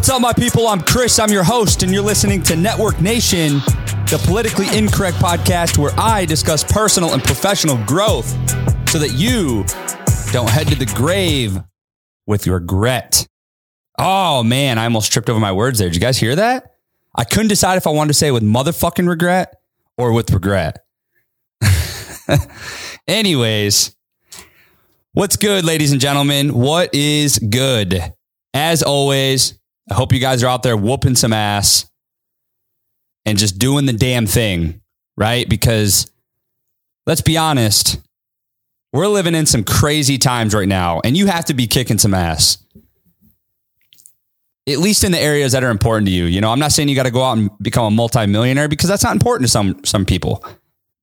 What's up, my people? I'm Chris. I'm your host, and you're listening to Network Nation, the politically incorrect podcast where I discuss personal and professional growth so that you don't head to the grave with regret. Oh, man, I almost tripped over my words there. Did you guys hear that? I couldn't decide if I wanted to say with motherfucking regret or with regret. Anyways, what's good, ladies and gentlemen? What is good? As always, I hope you guys are out there whooping some ass and just doing the damn thing, right? Because let's be honest, we're living in some crazy times right now, and you have to be kicking some ass. At least in the areas that are important to you. You know, I'm not saying you got to go out and become a multimillionaire because that's not important to some some people.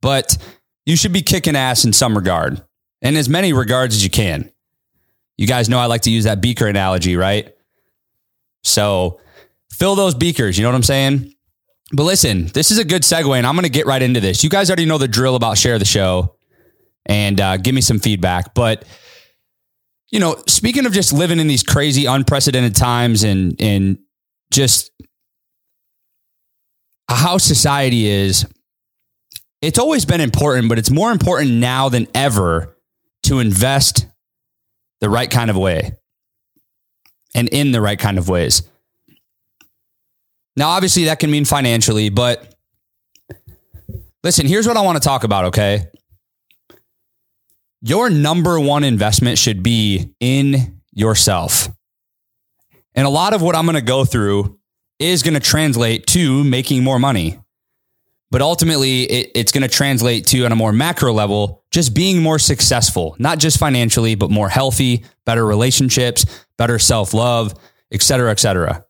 But you should be kicking ass in some regard, in as many regards as you can. You guys know I like to use that beaker analogy, right? So fill those beakers. You know what I'm saying? But listen, this is a good segue, and I'm going to get right into this. You guys already know the drill about share the show and uh, give me some feedback. But you know, speaking of just living in these crazy, unprecedented times, and and just how society is, it's always been important, but it's more important now than ever to invest the right kind of way and in the right kind of ways. Now, obviously, that can mean financially, but listen, here's what I want to talk about, okay? Your number one investment should be in yourself. And a lot of what I'm going to go through is going to translate to making more money. But ultimately, it, it's going to translate to, on a more macro level, just being more successful, not just financially, but more healthy, better relationships, better self love, et cetera, et cetera.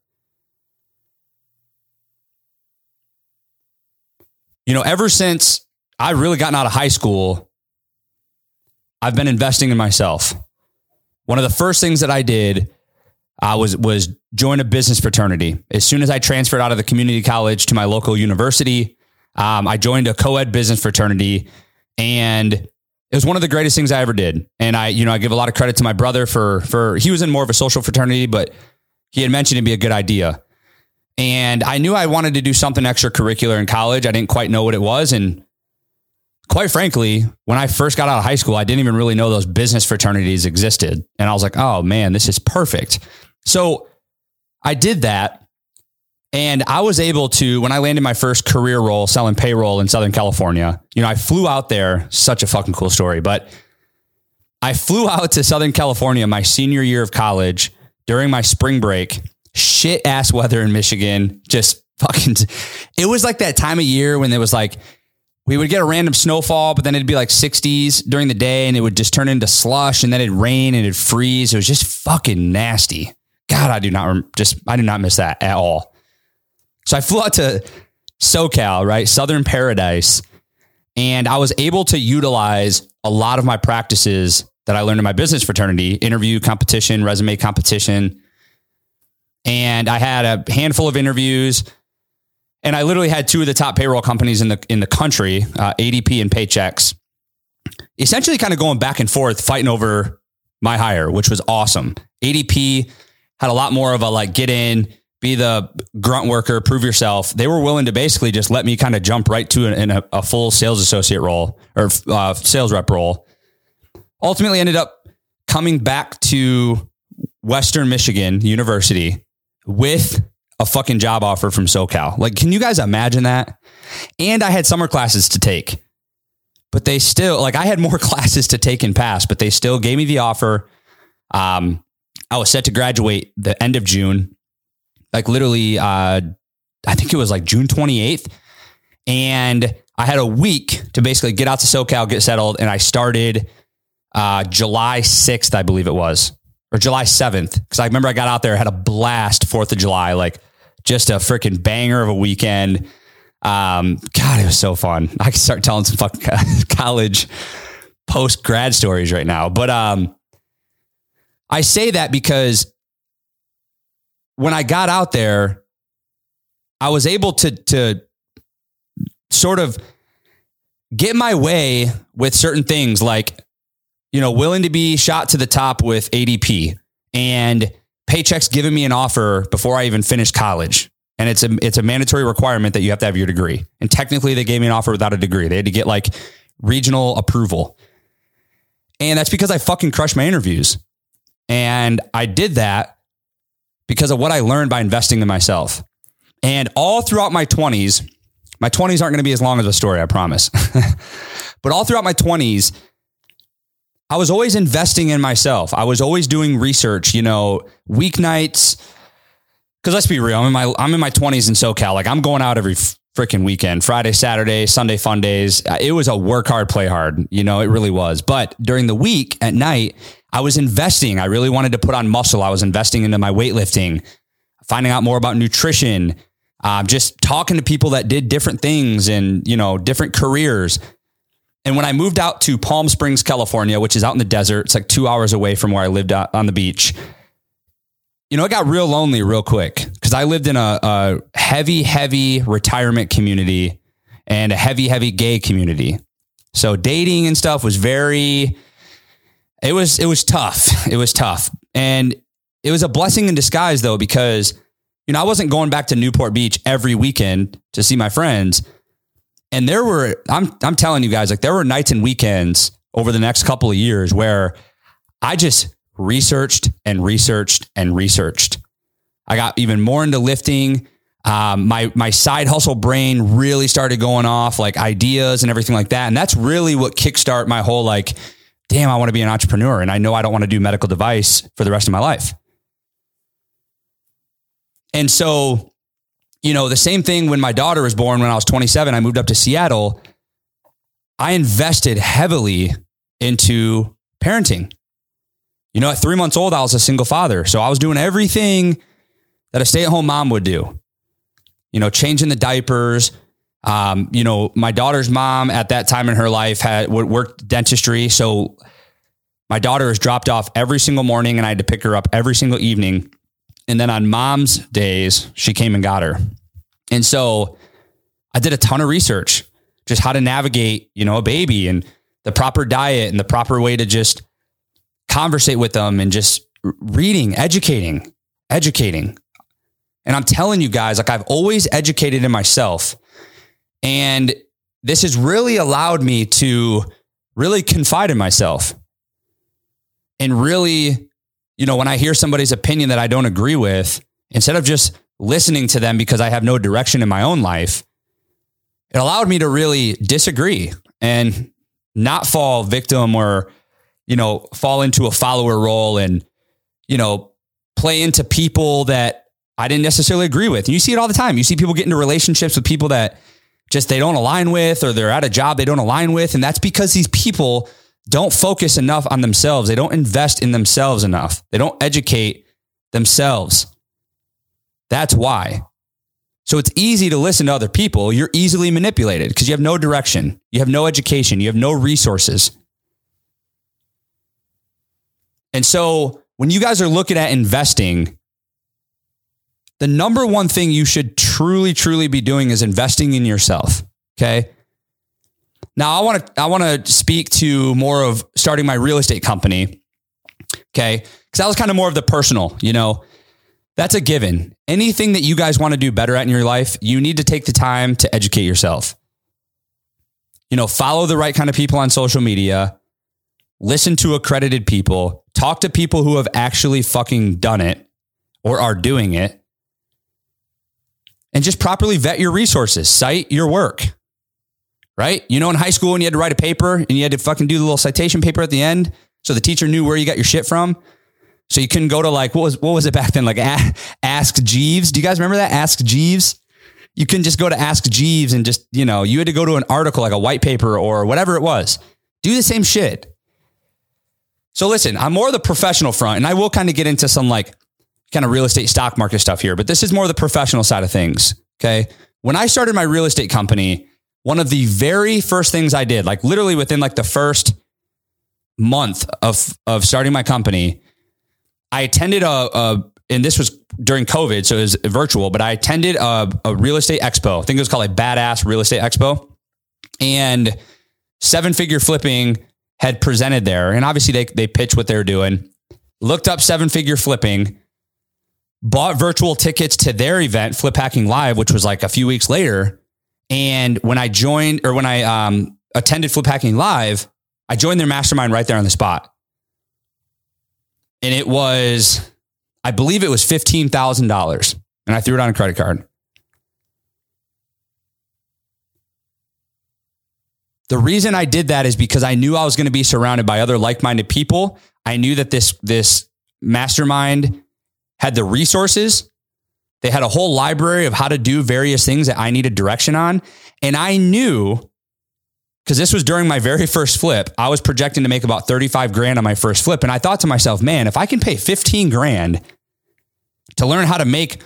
You know, ever since I really gotten out of high school, I've been investing in myself. One of the first things that I did uh, was was join a business fraternity. As soon as I transferred out of the community college to my local university, um, I joined a co-ed business fraternity, and it was one of the greatest things I ever did. And I, you know, I give a lot of credit to my brother for for he was in more of a social fraternity, but he had mentioned it'd be a good idea. And I knew I wanted to do something extracurricular in college. I didn't quite know what it was, and quite frankly, when I first got out of high school, I didn't even really know those business fraternities existed. And I was like, oh man, this is perfect. So I did that. And I was able to, when I landed my first career role selling payroll in Southern California, you know, I flew out there, such a fucking cool story, but I flew out to Southern California my senior year of college during my spring break, shit ass weather in Michigan, just fucking, it was like that time of year when it was like, we would get a random snowfall, but then it'd be like 60s during the day and it would just turn into slush and then it'd rain and it'd freeze. It was just fucking nasty. God, I do not just, I do not miss that at all. So I flew out to SoCal, right? Southern Paradise. And I was able to utilize a lot of my practices that I learned in my business fraternity interview competition, resume competition. And I had a handful of interviews and I literally had two of the top payroll companies in the in the country, uh, ADP and Paychex, essentially kind of going back and forth, fighting over my hire, which was awesome. ADP had a lot more of a like get in, be the grunt worker, prove yourself. They were willing to basically just let me kind of jump right to an, a, a, full sales associate role or uh, sales rep role. Ultimately, ended up coming back to Western Michigan University with a fucking job offer from SoCal. Like, can you guys imagine that? And I had summer classes to take, but they still, like, I had more classes to take and pass, but they still gave me the offer. Um, I was set to graduate the end of June, like literally, uh, I think it was like June 28th. And I had a week to basically get out to SoCal, get settled. And I started uh, July 6th, I believe it was, or July 7th. Cause I remember I got out there, had a blast 4th of July, like just a freaking banger of a weekend. Um, God, it was so fun. I can start telling some fucking college post grad stories right now. But um, I say that because when I got out there, I was able to to sort of get my way with certain things like you know willing to be shot to the top with ADP and Paychex giving me an offer before I even finished college. And it's a it's a mandatory requirement that you have to have your degree. And technically they gave me an offer without a degree. They had to get like regional approval. And that's because I fucking crushed my interviews. And I did that because of what I learned by investing in myself. And all throughout my 20s, my 20s aren't going to be as long as a story, I promise. but all throughout my 20s, I was always investing in myself. I was always doing research, you know, weeknights. Cause let's be real, I'm in my I'm in my 20s in SoCal. Like I'm going out every freaking weekend, Friday, Saturday, Sunday fun days. It was a work hard, play hard. You know, it really was. But during the week at night, I was investing. I really wanted to put on muscle. I was investing into my weightlifting, finding out more about nutrition, um, just talking to people that did different things and, you know, different careers. And when I moved out to Palm Springs, California, which is out in the desert, it's like two hours away from where I lived on the beach. You know, it got real lonely real quick because I lived in a, a heavy, heavy retirement community and a heavy, heavy gay community. So dating and stuff was very, it was, it was tough. It was tough. And it was a blessing in disguise though, because, you know, I wasn't going back to Newport Beach every weekend to see my friends and there were, I'm, I'm telling you guys, like there were nights and weekends over the next couple of years where I just researched and researched and researched. I got even more into lifting. Um, my my side hustle brain really started going off, like ideas and everything like that. And that's really what kickstart my whole like, damn, I want to be an entrepreneur, and I know I don't want to do medical device for the rest of my life. And so you know, the same thing when my daughter was born when I was 27, I moved up to Seattle. I invested heavily into parenting. You know, at three months old, I was a single father. So I was doing everything that a stay at home mom would do. You know, changing the diapers. Um, you know, my daughter's mom at that time in her life had worked dentistry. So my daughter was dropped off every single morning and I had to pick her up every single evening. And then on mom's days, she came and got her. And so I did a ton of research, just how to navigate, you know, a baby and the proper diet and the proper way to just conversate with them and just reading, educating, educating. And I'm telling you guys, like I've always educated in myself. And this has really allowed me to really confide in myself and really you know, when I hear somebody's opinion that I don't agree with, instead of just listening to them because I have no direction in my own life, it allowed me to really disagree and not fall victim or, you know, fall into a follower role and, you know, play into people that I didn't necessarily agree with. And you see it all the time. You see people get into relationships with people that just they don't align with or they're at a job they don't align with. And that's because these people don't focus enough on themselves. They don't invest in themselves enough. They don't educate themselves. That's why. So it's easy to listen to other people. You're easily manipulated because you have no direction, you have no education, you have no resources. And so when you guys are looking at investing, the number one thing you should truly, truly be doing is investing in yourself. Okay. Now I want to I want to speak to more of starting my real estate company. Okay? Cuz that was kind of more of the personal, you know. That's a given. Anything that you guys want to do better at in your life, you need to take the time to educate yourself. You know, follow the right kind of people on social media, listen to accredited people, talk to people who have actually fucking done it or are doing it, and just properly vet your resources, cite your work right? You know, in high school when you had to write a paper and you had to fucking do the little citation paper at the end, so the teacher knew where you got your shit from. So you couldn't go to like what was what was it back then? Like Ask Jeeves. Do you guys remember that? Ask Jeeves. You couldn't just go to Ask Jeeves and just you know you had to go to an article like a white paper or whatever it was. Do the same shit. So listen, I'm more the professional front, and I will kind of get into some like kind of real estate stock market stuff here, but this is more the professional side of things. Okay. When I started my real estate company, one of the very first things I did, like literally within like the first month of of starting my company, I attended a, a and this was during COVID, so it was virtual, but I attended a, a real estate expo. I think it was called a badass real estate expo. And seven figure flipping had presented there. And obviously they they pitched what they were doing. Looked up seven figure flipping. Bought virtual tickets to their event, Flip Hacking Live, which was like a few weeks later. And when I joined or when I um, attended Flip Hacking Live, I joined their mastermind right there on the spot. And it was, I believe it was $15,000. And I threw it on a credit card. The reason I did that is because I knew I was going to be surrounded by other like-minded people. I knew that this this mastermind had the resources. They had a whole library of how to do various things that I needed direction on, and I knew because this was during my very first flip, I was projecting to make about 35 grand on my first flip and I thought to myself, man, if I can pay 15 grand to learn how to make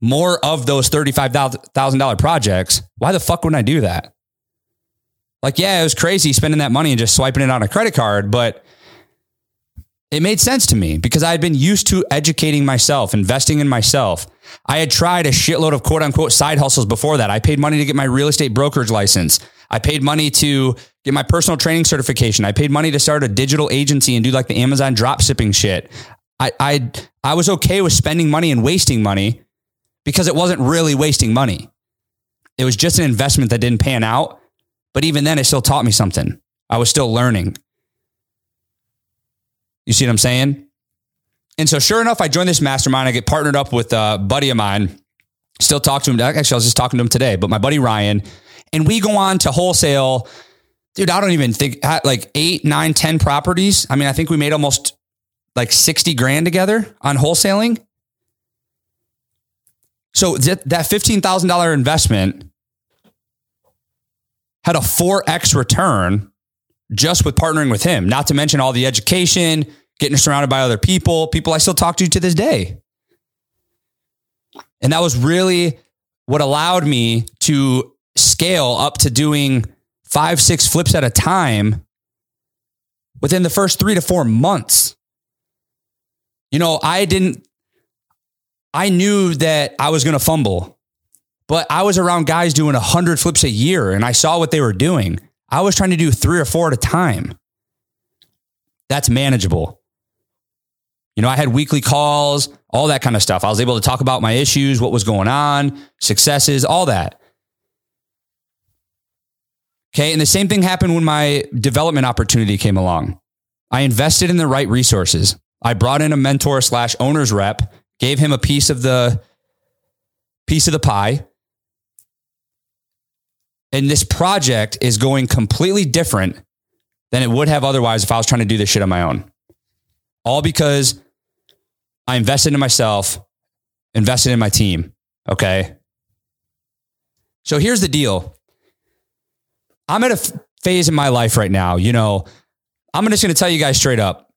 more of those $35,000 projects, why the fuck wouldn't I do that? Like, yeah, it was crazy spending that money and just swiping it on a credit card, but it made sense to me because I had been used to educating myself, investing in myself. I had tried a shitload of quote unquote side hustles before that. I paid money to get my real estate brokerage license. I paid money to get my personal training certification. I paid money to start a digital agency and do like the Amazon drop shipping shit. I, I, I was okay with spending money and wasting money because it wasn't really wasting money. It was just an investment that didn't pan out. But even then, it still taught me something. I was still learning. You see what I'm saying? And so, sure enough, I joined this mastermind. I get partnered up with a buddy of mine. Still talk to him. Actually, I was just talking to him today, but my buddy Ryan. And we go on to wholesale. Dude, I don't even think like eight, nine, ten properties. I mean, I think we made almost like 60 grand together on wholesaling. So that, that $15,000 investment had a 4x return just with partnering with him, not to mention all the education, getting surrounded by other people, people I still talk to to this day. And that was really what allowed me to scale up to doing five, six flips at a time within the first three to four months. You know, I didn't, I knew that I was going to fumble. But I was around guys doing 100 flips a year and I saw what they were doing. I was trying to do three or four at a time. That's manageable. You know, I had weekly calls, all that kind of stuff. I was able to talk about my issues, what was going on, successes, all that. Okay. And the same thing happened when my development opportunity came along. I invested in the right resources. I brought in a mentor slash owner's rep, gave him a piece of the piece of the pie. And this project is going completely different than it would have otherwise if I was trying to do this shit on my own. All because I invested in myself, invested in my team. Okay. So here's the deal I'm at a phase in my life right now. You know, I'm just going to tell you guys straight up.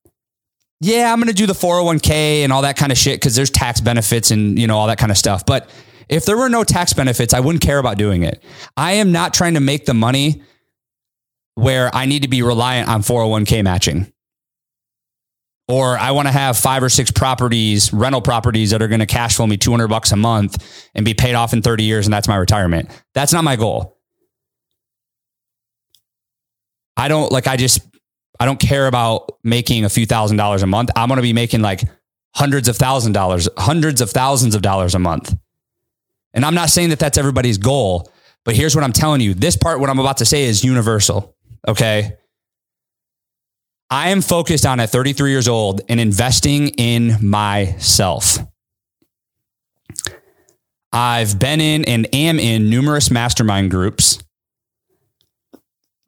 Yeah, I'm going to do the 401k and all that kind of shit because there's tax benefits and, you know, all that kind of stuff. But if there were no tax benefits, I wouldn't care about doing it. I am not trying to make the money where I need to be reliant on 401k matching. Or I want to have five or six properties, rental properties that are going to cash flow me 200 bucks a month and be paid off in 30 years and that's my retirement. That's not my goal. I don't like I just I don't care about making a few thousand dollars a month. I'm going to be making like hundreds of thousand dollars, hundreds of thousands of dollars a month. And I'm not saying that that's everybody's goal, but here's what I'm telling you. This part, what I'm about to say is universal. Okay. I am focused on at 33 years old and investing in myself. I've been in and am in numerous mastermind groups.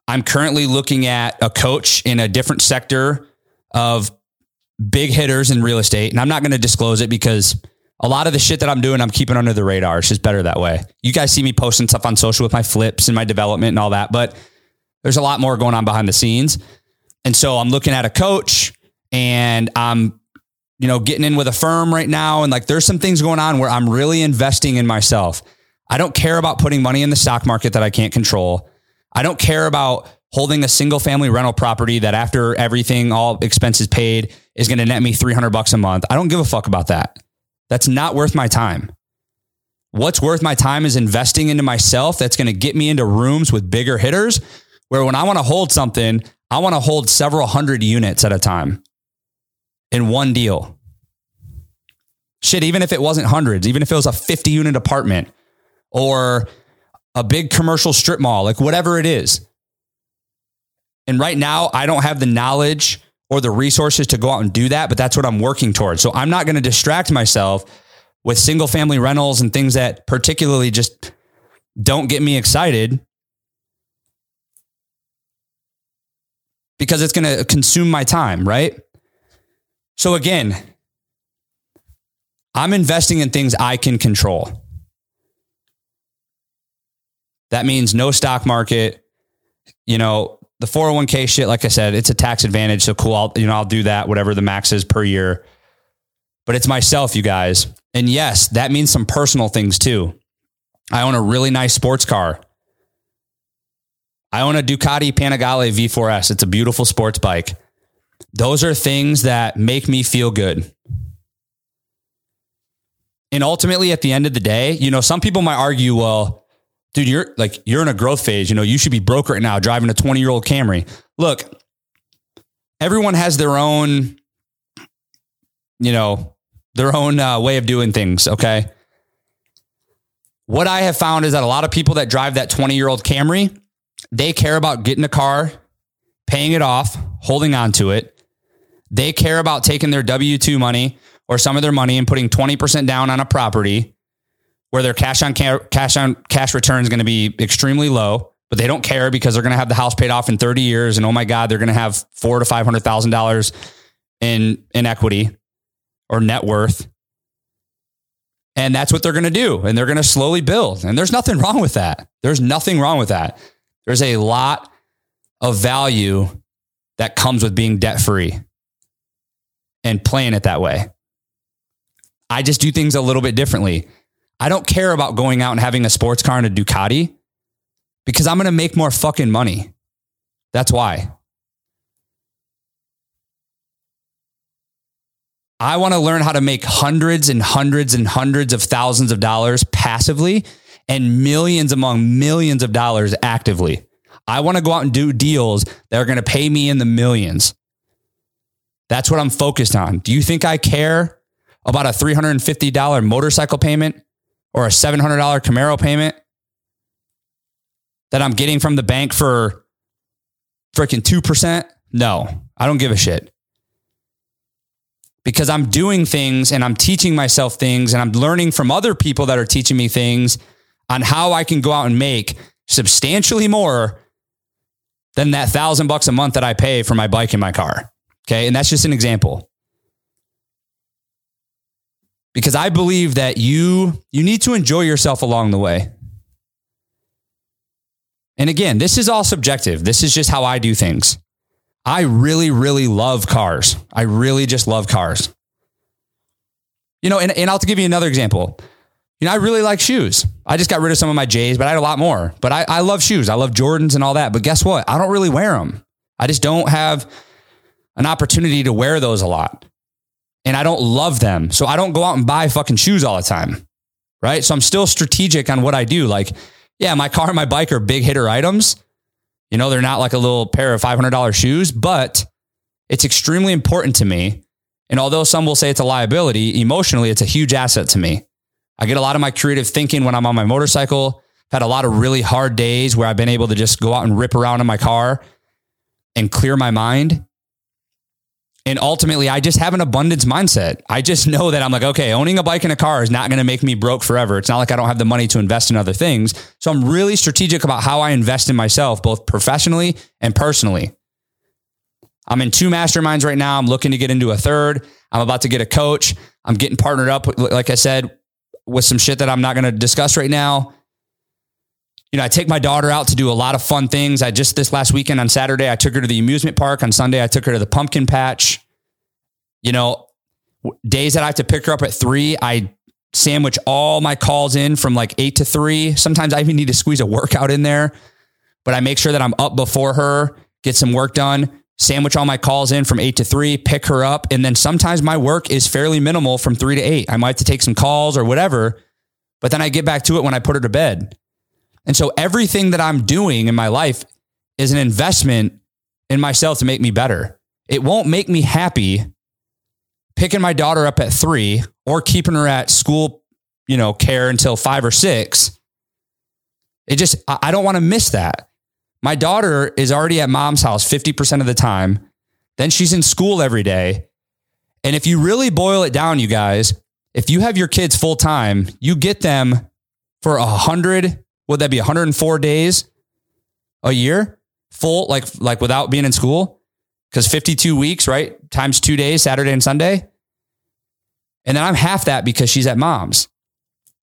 I'm currently looking at a coach in a different sector of big hitters in real estate. And I'm not going to disclose it because a lot of the shit that I'm doing, I'm keeping under the radar. It's just better that way. You guys see me posting stuff on social with my flips and my development and all that, but there's a lot more going on behind the scenes. And so I'm looking at a coach and I'm, you know, getting in with a firm right now. And like there's some things going on where I'm really investing in myself. I don't care about putting money in the stock market that I can't control. I don't care about holding a single family rental property that after everything, all expenses paid, is going to net me 300 bucks a month. I don't give a fuck about that. That's not worth my time. What's worth my time is investing into myself that's going to get me into rooms with bigger hitters where when I want to hold something, I want to hold several hundred units at a time in one deal. Shit, even if it wasn't hundreds, even if it was a 50 unit apartment or a big commercial strip mall, like whatever it is. And right now, I don't have the knowledge or the resources to go out and do that, but that's what I'm working towards. So I'm not going to distract myself with single family rentals and things that particularly just don't get me excited because it's going to consume my time, right? So again, I'm investing in things I can control. That means no stock market, you know, the 401k shit, like I said, it's a tax advantage. So cool. I'll, you know, I'll do that, whatever the max is per year. But it's myself, you guys. And yes, that means some personal things too. I own a really nice sports car. I own a Ducati Panigale V4S. It's a beautiful sports bike. Those are things that make me feel good. And ultimately, at the end of the day, you know, some people might argue, well, dude, you're like, you're in a growth phase. You know, you should be broke right now driving a 20 year old Camry. Look, everyone has their own, you know, their own uh, way of doing things. Okay. What I have found is that a lot of people that drive that 20 year old Camry, they care about getting a car, paying it off, holding on to it. They care about taking their W 2 money or some of their money and putting 20% down on a property where their cash on ca- cash on cash return is going to be extremely low, but they don't care because they're going to have the house paid off in 30 years. And oh my God, they're going to have four to $500,000 in, in equity or net worth. And that's what they're going to do. And they're going to slowly build. And there's nothing wrong with that. There's nothing wrong with that. There's a lot of value that comes with being debt free and playing it that way. I just do things a little bit differently. I don't care about going out and having a sports car and a Ducati because I'm going to make more fucking money. That's why. I want to learn how to make hundreds and hundreds and hundreds of thousands of dollars passively and millions among millions of dollars actively. I want to go out and do deals that are going to pay me in the millions. That's what I'm focused on. Do you think I care about a $350 motorcycle payment or a $700 Camaro payment that I'm getting from the bank for freaking 2%? No, I don't give a shit because I'm doing things and I'm teaching myself things and I'm learning from other people that are teaching me things on how I can go out and make substantially more than that thousand bucks a month that I pay for my bike and my car. Okay. And that's just an example. Because I believe that you you need to enjoy yourself along the way. And again, this is all subjective. This is just how I do things. I really, really love cars. I really just love cars. You know, and, and I'll give you another example. You know, I really like shoes. I just got rid of some of my J's, but I had a lot more. But I, I love shoes. I love Jordans and all that. But guess what? I don't really wear them. I just don't have an opportunity to wear those a lot. And I don't love them. So I don't go out and buy fucking shoes all the time. Right. So I'm still strategic on what I do. Like, yeah, my car and my bike are big hitter items. You know, they're not like a little pair of $500 shoes, but it's extremely important to me. And although some will say it's a liability, emotionally, it's a huge asset to me. I get a lot of my creative thinking when I'm on my motorcycle. Had a lot of really hard days where I've been able to just go out and rip around in my car and clear my mind. And ultimately, I just have an abundance mindset. I just know that I'm like, okay, owning a bike and a car is not going to make me broke forever. It's not like I don't have the money to invest in other things. So I'm really strategic about how I invest in myself, both professionally and personally. I'm in two masterminds right now. I'm looking to get into a third. I'm about to get a coach. I'm getting partnered up, like I said, with some shit that I'm not going to discuss right now. You know, I take my daughter out to do a lot of fun things. I just this last weekend on Saturday, I took her to the amusement park. On Sunday, I took her to the pumpkin patch. You know, days that I have to pick her up at three, I sandwich all my calls in from like eight to three. Sometimes I even need to squeeze a workout in there, but I make sure that I'm up before her, get some work done, sandwich all my calls in from eight to three, pick her up. And then sometimes my work is fairly minimal from three to eight. I might have to take some calls or whatever, but then I get back to it when I put her to bed. And so everything that I'm doing in my life is an investment in myself to make me better. It won't make me happy picking my daughter up at three or keeping her at school, you know, care until five or six. It just, I don't want to miss that. My daughter is already at mom's house 50% of the time. Then she's in school every day. And if you really boil it down, you guys, if you have your kids full time, you get them for a hundred, would that be 104 days a year? Full, like, like without being in school? Because 52 weeks, right? Times two days, Saturday and Sunday. And then I'm half that because she's at mom's.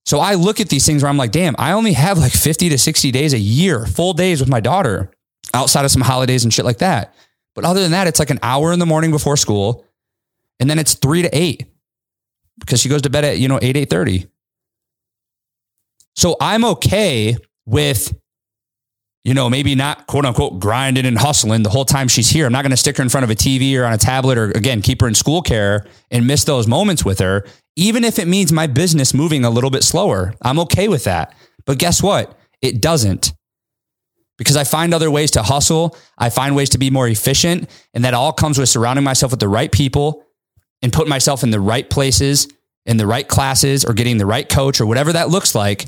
So I look at these things where I'm like, damn, I only have like 50 to 60 days a year, full days with my daughter outside of some holidays and shit like that. But other than that, it's like an hour in the morning before school. And then it's three to eight because she goes to bed at, you know, 8, 8 30. So I'm okay with you know, maybe not quote unquote grinding and hustling the whole time she's here. I'm not going to stick her in front of a TV or on a tablet or again, keep her in school care and miss those moments with her, even if it means my business moving a little bit slower. I'm okay with that. But guess what? It doesn't because I find other ways to hustle. I find ways to be more efficient. And that all comes with surrounding myself with the right people and putting myself in the right places, in the right classes, or getting the right coach or whatever that looks like.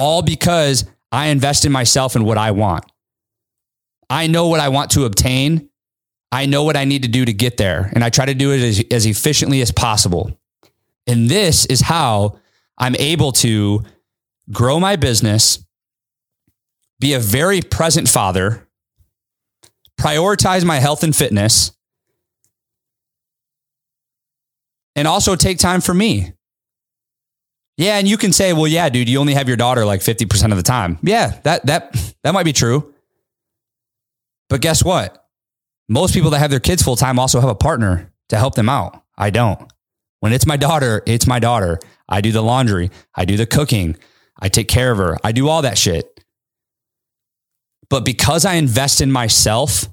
All because I invest in myself and what I want. I know what I want to obtain. I know what I need to do to get there. And I try to do it as, as efficiently as possible. And this is how I'm able to grow my business, be a very present father, prioritize my health and fitness, and also take time for me. Yeah, and you can say, well, yeah, dude, you only have your daughter like 50% of the time. Yeah, that that that might be true. But guess what? Most people that have their kids full time also have a partner to help them out. I don't. When it's my daughter, it's my daughter. I do the laundry, I do the cooking, I take care of her, I do all that shit. But because I invest in myself,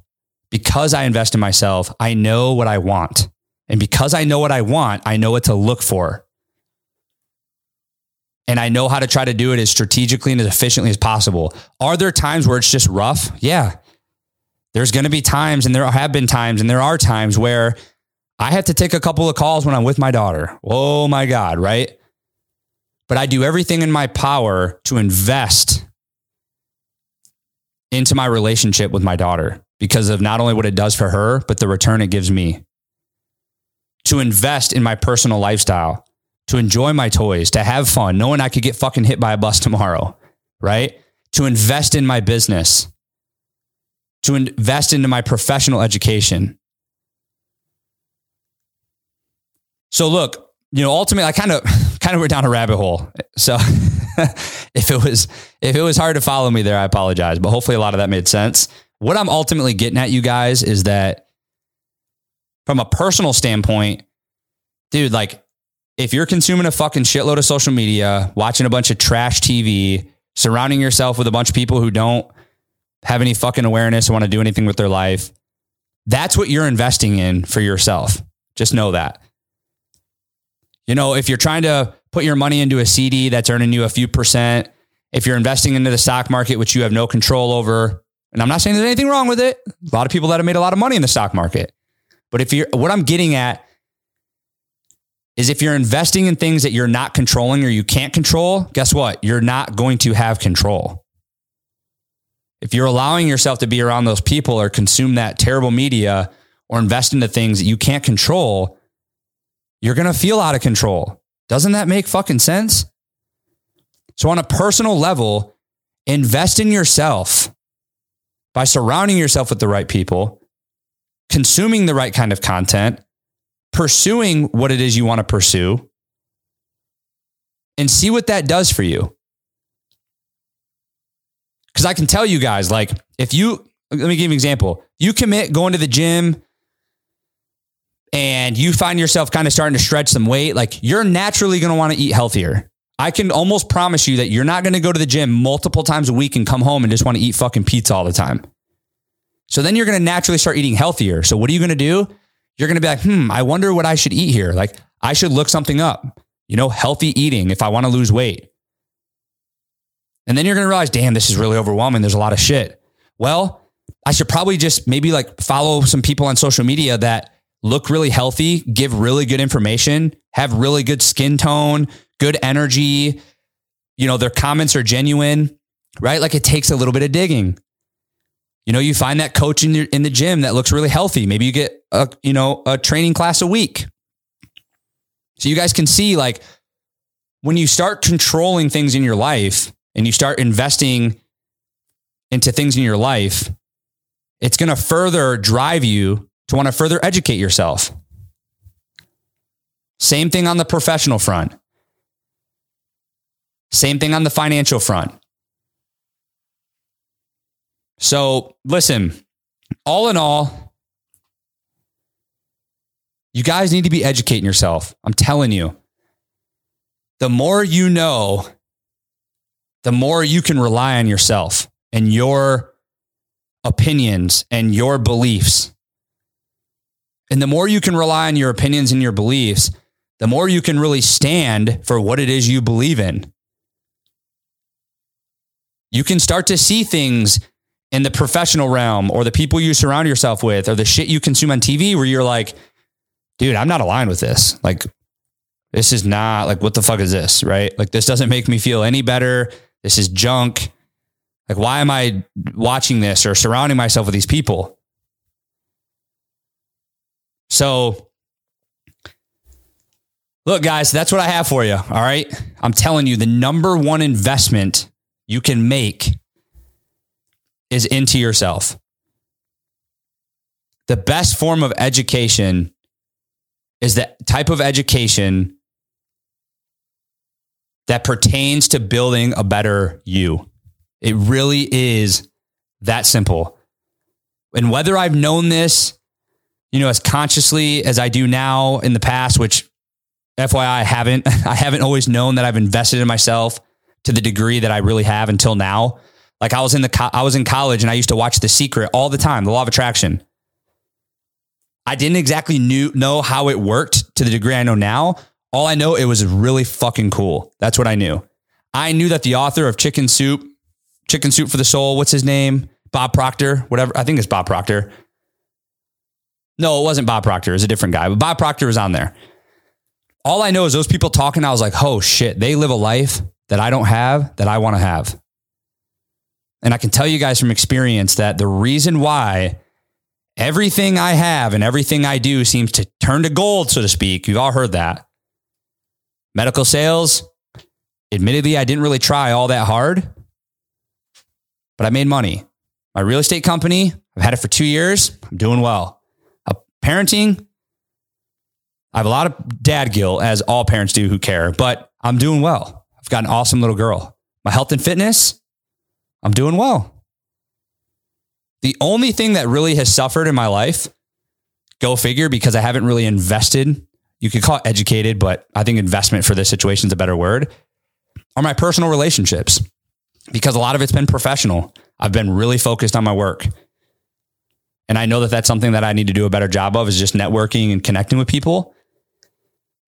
because I invest in myself, I know what I want. And because I know what I want, I know what to look for and I know how to try to do it as strategically and as efficiently as possible. Are there times where it's just rough? Yeah. There's going to be times, and there have been times, and there are times where I have to take a couple of calls when I'm with my daughter. Oh my God, right? But I do everything in my power to invest into my relationship with my daughter because of not only what it does for her, but the return it gives me. To invest in my personal lifestyle to enjoy my toys, to have fun, knowing I could get fucking hit by a bus tomorrow, right? To invest in my business, to invest into my professional education. So look, you know, ultimately I kind of kind of went down a rabbit hole. So if it was if it was hard to follow me there, I apologize, but hopefully a lot of that made sense. What I'm ultimately getting at you guys is that from a personal standpoint, dude, like if you're consuming a fucking shitload of social media, watching a bunch of trash TV, surrounding yourself with a bunch of people who don't have any fucking awareness or want to do anything with their life, that's what you're investing in for yourself. Just know that. You know, if you're trying to put your money into a CD that's earning you a few percent, if you're investing into the stock market, which you have no control over, and I'm not saying there's anything wrong with it, a lot of people that have made a lot of money in the stock market. But if you're, what I'm getting at is if you're investing in things that you're not controlling or you can't control, guess what? You're not going to have control. If you're allowing yourself to be around those people or consume that terrible media or invest into things that you can't control, you're going to feel out of control. Doesn't that make fucking sense? So, on a personal level, invest in yourself by surrounding yourself with the right people, consuming the right kind of content, pursuing what it is you want to pursue and see what that does for you. Because I can tell you guys, like, if you, let me give you an example. You commit going to the gym and you find yourself kind of starting to stretch some weight, like, you're naturally going to want to eat healthier. I can almost promise you that you're not going to go to the gym multiple times a week and come home and just want to eat fucking pizza all the time. So then you're going to naturally start eating healthier. So what are you going to do? You're going to be like, hmm, I wonder what I should eat here. Like, I should look something up, you know, healthy eating if I want to lose weight. And then you're going to realize, damn, this is really overwhelming. There's a lot of shit. Well, I should probably just maybe like follow some people on social media that look really healthy, give really good information, have really good skin tone, good energy. You know, their comments are genuine, right? Like it takes a little bit of digging. You know, you find that coach in, your, in the gym that looks really healthy. Maybe you get a, you know, a training class a week. So you guys can see like when you start controlling things in your life and you start investing into things in your life, it's going to further drive you to want to further educate yourself. Same thing on the professional front. Same thing on the financial front. So, listen, all in all, you guys need to be educating yourself. I'm telling you. The more you know, the more you can rely on yourself and your opinions and your beliefs. And the more you can rely on your opinions and your beliefs, the more you can really stand for what it is you believe in. You can start to see things in the professional realm or the people you surround yourself with or the shit you consume on TV where you're like, dude, I'm not aligned with this. Like, this is not like, what the fuck is this? Right? Like, this doesn't make me feel any better. This is junk. Like, why am I watching this or surrounding myself with these people? So, look, guys, that's what I have for you. All right. I'm telling you, the number one investment you can make is into yourself. The best form of education is the type of education that pertains to building a better you. It really is that simple. And whether I've known this, you know, as consciously as I do now in the past, which FYI, I haven't, I haven't always known that I've invested in myself to the degree that I really have until now. Like I was in the, co- I was in college and I used to watch The Secret all the time, The Law of Attraction. I didn't exactly knew, know how it worked to the degree I know now. All I know, it was really fucking cool. That's what I knew. I knew that the author of Chicken Soup Chicken Soup for the Soul. What's his name? Bob Proctor, whatever. I think it's Bob Proctor. No, it wasn't Bob Proctor. It was a different guy, but Bob Proctor was on there. All I know is those people talking. I was like, oh shit, they live a life that I don't have that I want to have. And I can tell you guys from experience that the reason why everything I have and everything I do seems to turn to gold, so to speak, you've all heard that. Medical sales, admittedly, I didn't really try all that hard, but I made money. My real estate company, I've had it for two years. I'm doing well. Uh, parenting, I have a lot of dad guilt, as all parents do who care, but I'm doing well. I've got an awesome little girl. My health and fitness, I'm doing well. The only thing that really has suffered in my life, go figure, because I haven't really invested, you could call it educated, but I think investment for this situation is a better word, are my personal relationships because a lot of it's been professional. I've been really focused on my work. And I know that that's something that I need to do a better job of is just networking and connecting with people.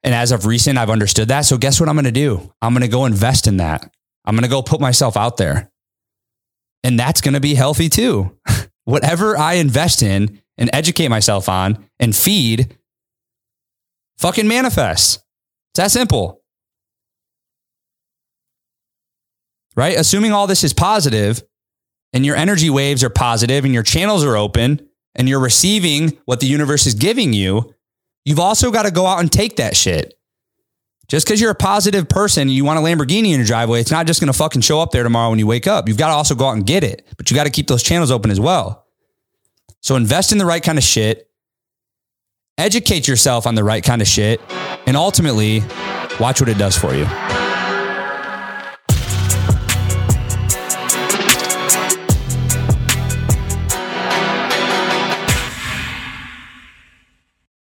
And as of recent, I've understood that. So guess what I'm going to do? I'm going to go invest in that. I'm going to go put myself out there. And that's going to be healthy too. Whatever I invest in and educate myself on and feed fucking manifests. It's that simple. right? Assuming all this is positive and your energy waves are positive and your channels are open and you're receiving what the universe is giving you, you've also got to go out and take that shit. Just because you're a positive person, and you want a Lamborghini in your driveway, it's not just going to fucking show up there tomorrow when you wake up. You've got to also go out and get it, but you got to keep those channels open as well. So invest in the right kind of shit, educate yourself on the right kind of shit, and ultimately watch what it does for you.